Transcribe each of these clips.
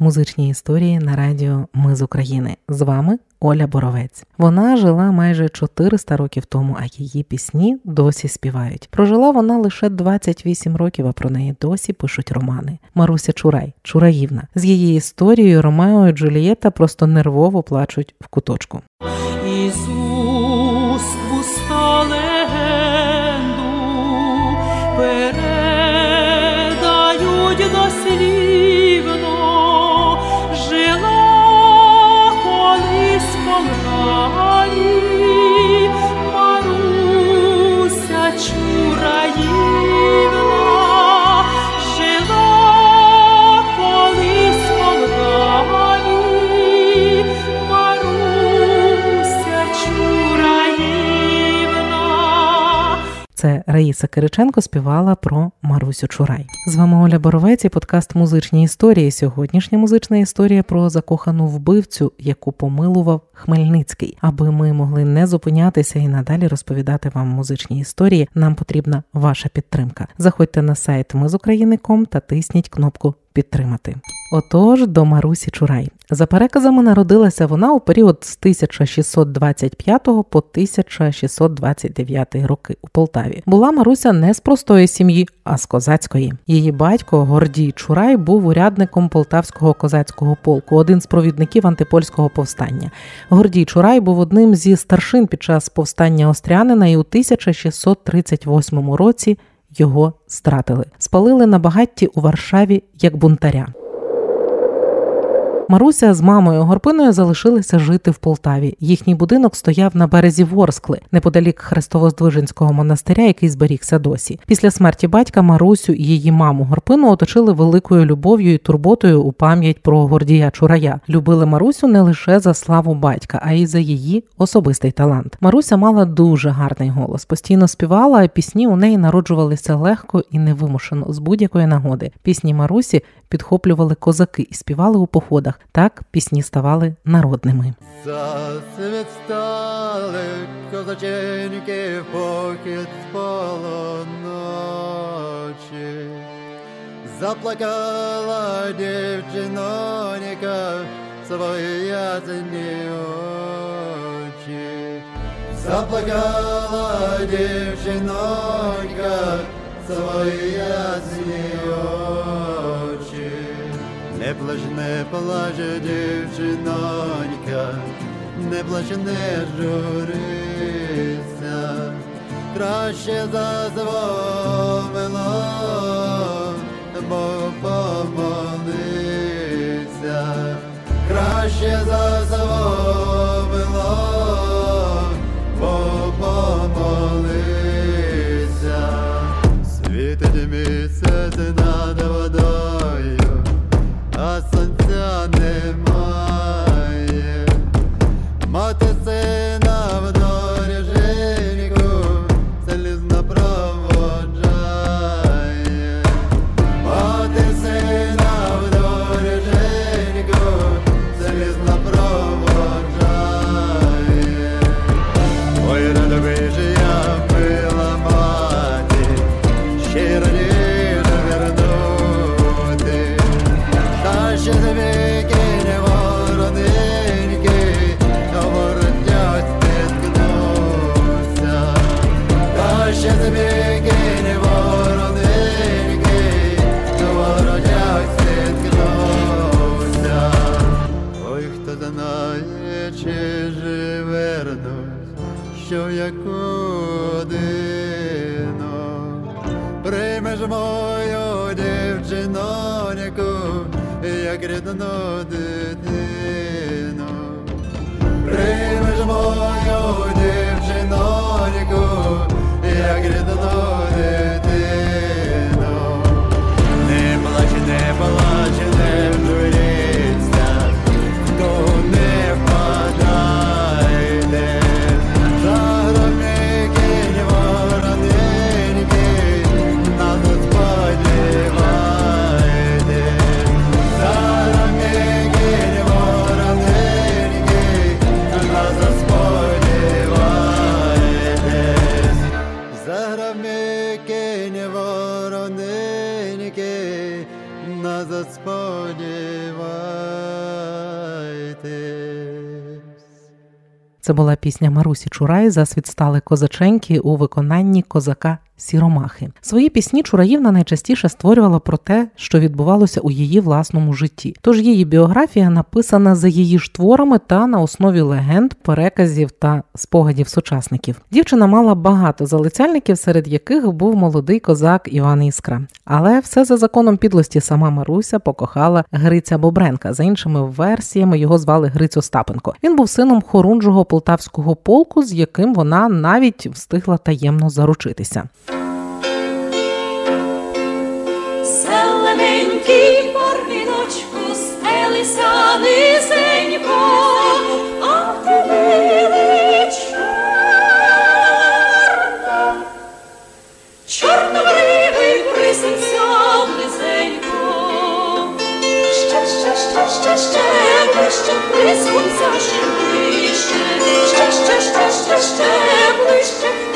Музичні історії на радіо Ми з України. З вами Оля Боровець. Вона жила майже 400 років тому, а її пісні досі співають. Прожила вона лише 28 років, а про неї досі пишуть романи. Маруся Чурай, Чураївна. З її історією Ромео і Джулієта просто нервово плачуть в куточку. Це Раїса Кириченко співала про Марусю Чурай. З вами Оля Боровець і подкаст Музичні історії. Сьогоднішня музична історія про закохану вбивцю, яку помилував Хмельницький. Аби ми могли не зупинятися і надалі розповідати вам музичні історії. Нам потрібна ваша підтримка. Заходьте на сайт Ми з України.ком та тисніть кнопку підтримати. Отож, до Марусі Чурай. За переказами народилася вона у період з 1625 по 1629 роки у Полтаві. Була Маруся не з простої сім'ї, а з козацької. Її батько Гордій Чурай був урядником полтавського козацького полку, один з провідників антипольського повстання. Гордій Чурай був одним зі старшин під час повстання Острянина і у 1638 році його стратили. Спалили на багатті у Варшаві як бунтаря. Маруся з мамою Горпиною залишилися жити в Полтаві. Їхній будинок стояв на березі Ворскли, неподалік Хрестово-Здвиженського монастиря, який зберігся досі. Після смерті батька Марусю і її маму Горпину оточили великою любов'ю і турботою у пам'ять про Гордія Чурая. Любили Марусю не лише за славу батька, а й за її особистий талант. Маруся мала дуже гарний голос, постійно співала, а пісні у неї народжувалися легко і невимушено з будь-якої нагоди. Пісні Марусі підхоплювали козаки і співали у походах. Так пісні ставали народними. Стали козаченьки похід з. Заплакала дівчиноніка свої ясні очі. Заплакала дівчинонька свої ясні очі. Плач, не плач, дівчинонька, не плач, не журися, краще зазвомило, бо помолися, краще зазвомило, що як годину приймеш мою дівчиноньку, як рідну тільки на засподівайтесь. Це була пісня Марусі Чурай за свідстали козаченьки у виконанні козака Сіромахи. Свої пісні Чураївна найчастіше створювала про те, що відбувалося у її власному житті. Тож її біографія написана за її ж творами та на основі легенд, переказів та спогадів сучасників. Дівчина мала багато залицяльників, серед яких був молодий козак Іван Іскра. Але все за законом підлості сама Маруся покохала Гриця Бобренка. За іншими версіями його звали Гриць Остапенко. Він був сином хорунжого полтавського полку, з яким вона навіть встигла таємно заручитися. Зелененький барвіночку стелися низенько, а ти милий чорна, чорнобривий присинця близенько. Ще, ще, ще, ще, ще, ближче присунься ще ближче. Ще, ще, ще, ще, ще, ще ближче.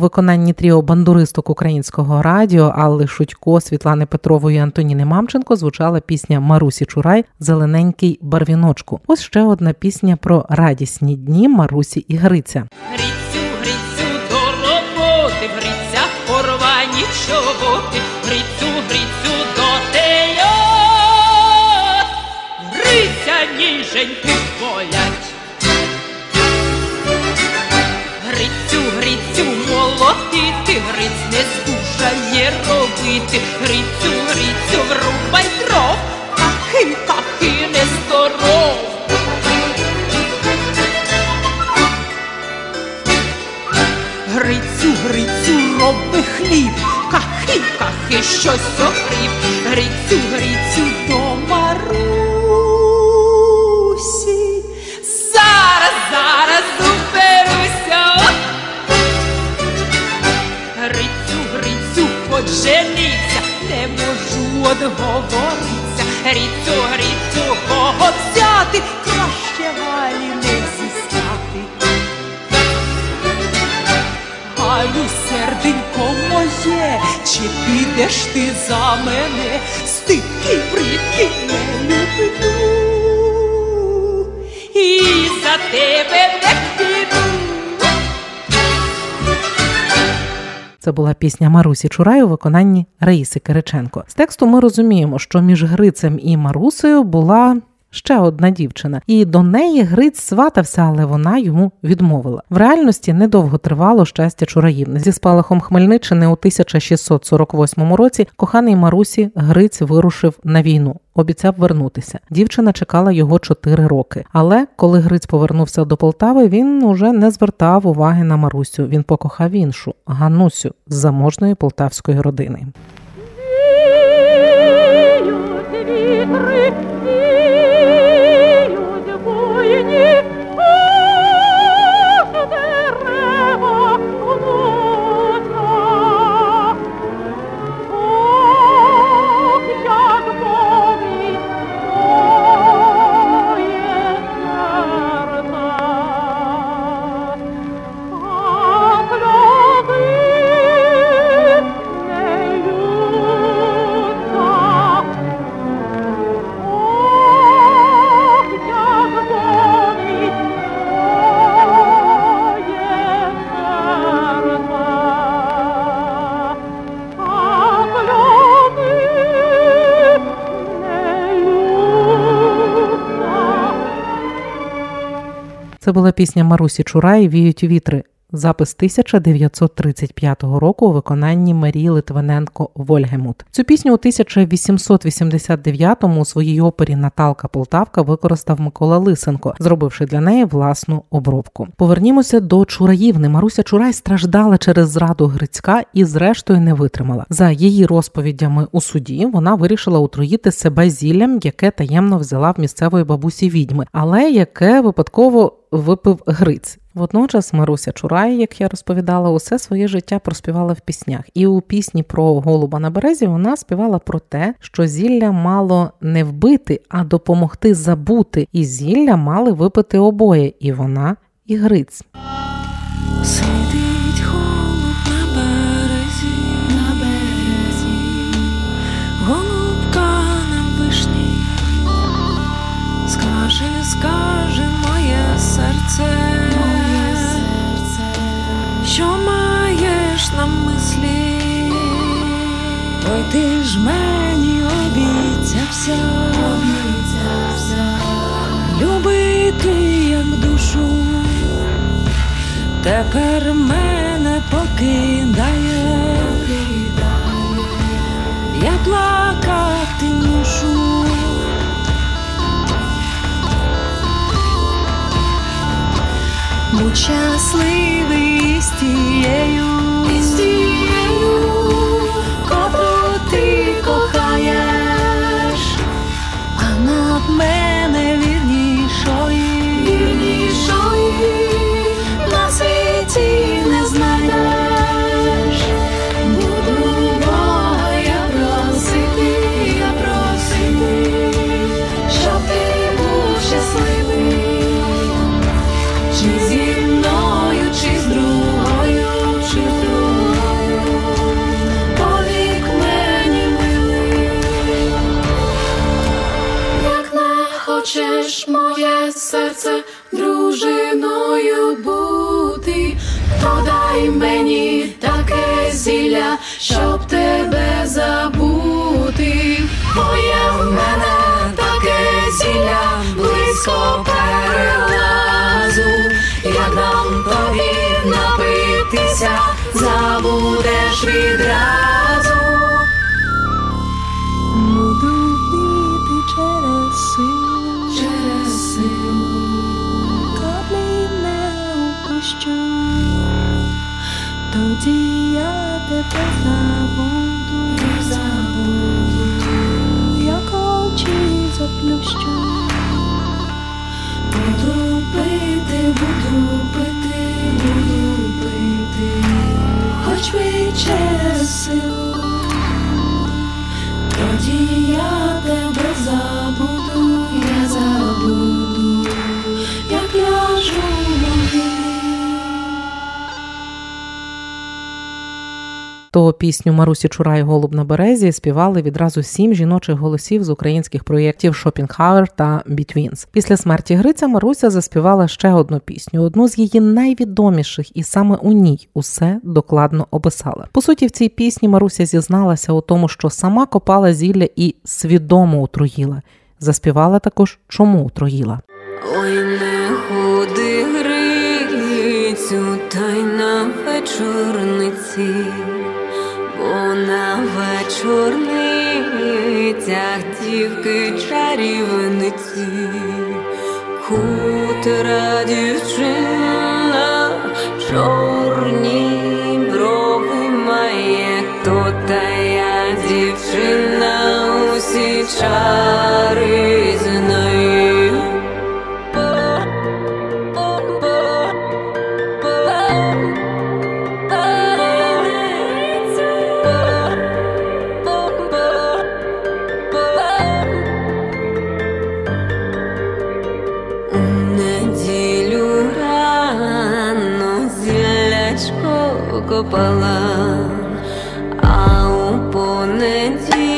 Виконанні тріо бандуристок українського радіо Алли Шутько, Світлани Петрової Антоніни Мамченко звучала пісня Марусі Чурай Зелененький барвіночку. Ось ще одна пісня про радісні дні Марусі і Гриця. Грицю, до роботи, Гриця, порвані чоботи, Грицю, Грицю, до теля. Гриця, ніженьки здужає робити, Грицю, Грицю, врубай дров, пахи, пахи, не здоров. Грицю, Грицю, роби хліб, кахи, кахи, щось охріп, Грицю, Грицю, до можу одговоритися. Грицю, Грицю, кого взяти, краще Галі не зістати. Галю, серденько моє, чи підеш ти за мене, стики бридки не люблю, і за тебе не Це була пісня Марусі Чурай у виконанні Раїси Кириченко. З тексту ми розуміємо, що між Грицем і Марусею була. Ще одна дівчина, і до неї Гриць сватався, але вона йому відмовила. В реальності недовго тривало щастя Чураївни. Зі спалахом Хмельниччини у 1648 році коханий Марусі Гриць вирушив на війну. Обіцяв вернутися. Дівчина чекала його чотири роки. Але коли Гриць повернувся до Полтави, він уже не звертав уваги на Марусю. Він покохав іншу Ганусю з заможної полтавської родини. Вітри, Це була пісня Марусі Чурай Віють вітри. Запис 1935 року у виконанні Марії Литвиненко Вольгемут. Цю пісню у 1889-му у своїй опері Наталка Полтавка використав Микола Лисенко, зробивши для неї власну обробку. Повернімося до Чураївни. Маруся Чурай страждала через зраду Грицька і, зрештою, не витримала. За її розповідями у суді вона вирішила утруїти себе зіллям, яке таємно взяла в місцевої бабусі відьми, але яке випадково випив Гриць. Водночас Маруся Чурай, як я розповідала, усе своє життя проспівала в піснях, і у пісні про голуба на березі вона співала про те, що зілля мало не вбити, а допомогти забути, і зілля мали випити обоє, і вона, і Гриць. Будь щасливий з тією, Хочеш моє серце дружиною бути, то дай мені таке зілля, щоб тебе забути. Бо є в мене таке зілля близько перелазу, як дам тобі напитися, забудеш відразу. Я тебе забуду, То пісню Марусі Чурай Голуб на березі співали відразу сім жіночих голосів з українських проєктів Шопінгхауер та Бітвінс. Після смерті Гриця Маруся заспівала ще одну пісню, одну з її найвідоміших, і саме у ній усе докладно описала. По суті, в цій пісні Маруся зізналася у тому, що сама копала зілля і свідомо отруїла. Заспівала також, чому отруїла. Ой, не ходи грицю, та й на вечорниці, бо на вечорницях дівки чарівниці, хутра дівчина, чорні брови має, то та я дівчина, усі чари знає. Копала, а у понеділок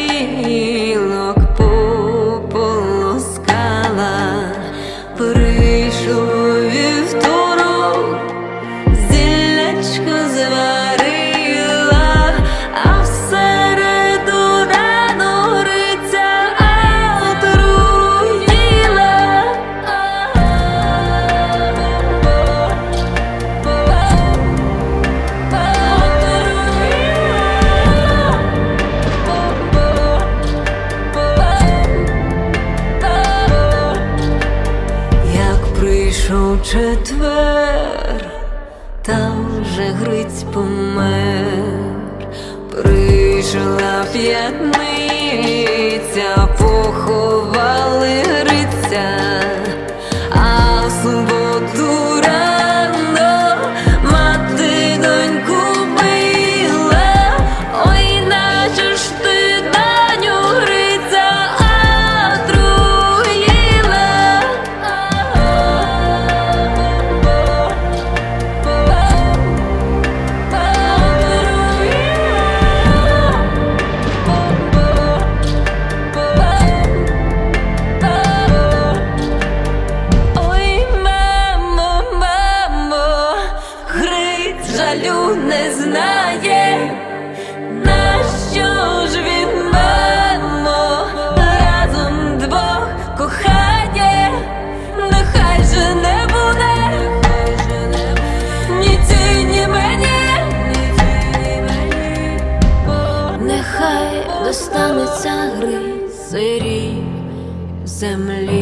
четвер, там вже Гриць помер, прийшла п'ятниця, Emily.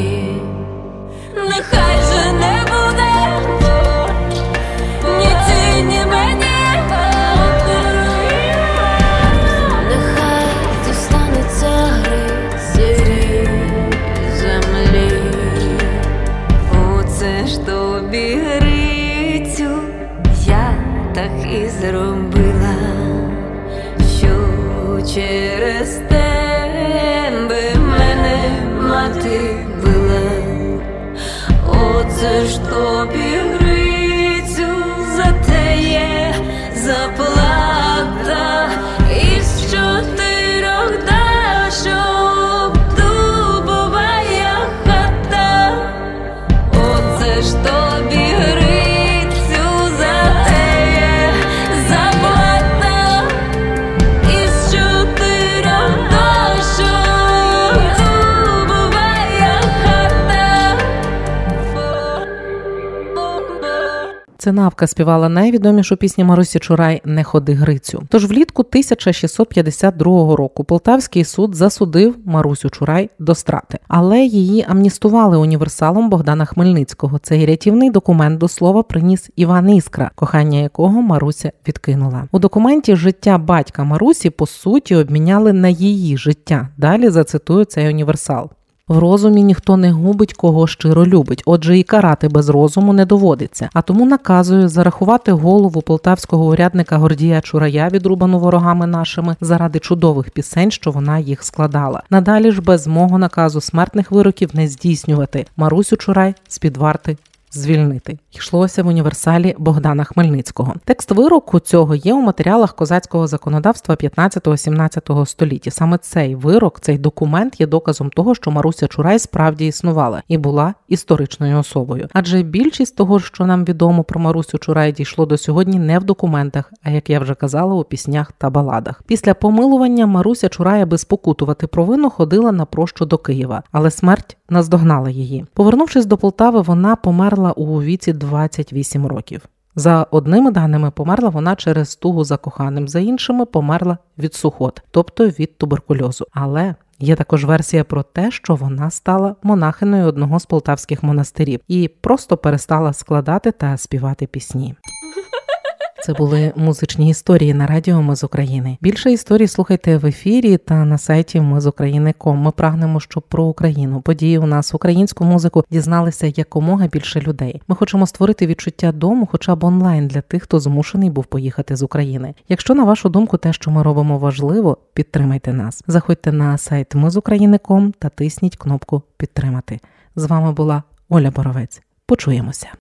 Це навка співала найвідомішу пісню Марусі Чурай Не ходи Грицю. Тож влітку 1652 року Полтавський суд засудив Марусю Чурай до страти, але її амністували універсалом Богдана Хмельницького. Цей рятівний документ до слова приніс Іван Іскра, кохання якого Маруся відкинула. У документі життя батька Марусі по суті обміняли на її життя. Далі зацитую цей універсал. В розумі ніхто не губить, кого щиро любить, отже, і карати без розуму не доводиться. А тому наказую зарахувати голову полтавського урядника Гордія Чурая, відрубану ворогами нашими, заради чудових пісень, що вона їх складала. Надалі ж без мого наказу смертних вироків не здійснювати. Марусю Чурай з під варти звільнити. Йшлося в універсалі Богдана Хмельницького. Текст вироку цього є у матеріалах козацького законодавства 15-17 століття. Саме цей вирок, цей документ є доказом того, що Маруся Чурай справді існувала і була історичною особою. Адже більшість того, що нам відомо про Марусю Чурай, дійшло до сьогодні не в документах, а як я вже казала, у піснях та баладах. Після помилування Маруся Чурай, аби спокутувати провину, ходила на прощу до Києва, але смерть наздогнала її. Повернувшись до Полтави, вона померла у віці 28 років. За одними даними, померла вона через тугу за коханим, за іншими померла від сухот, тобто від туберкульозу. Але є також версія про те, що вона стала монахиною одного з полтавських монастирів і просто перестала складати та співати пісні. Це були музичні історії на радіо Ми з України. Більше історій слухайте в ефірі та на сайті Ми з України.ком. Ми прагнемо, щоб про Україну, події у нас українську музику дізналися якомога більше людей. Ми хочемо створити відчуття дому, хоча б онлайн для тих, хто змушений був поїхати з України. Якщо на вашу думку те, що ми робимо, важливо, підтримайте нас. Заходьте на сайт Ми з України.ком та тисніть кнопку Підтримати. З вами була Оля Боровець. Почуємося.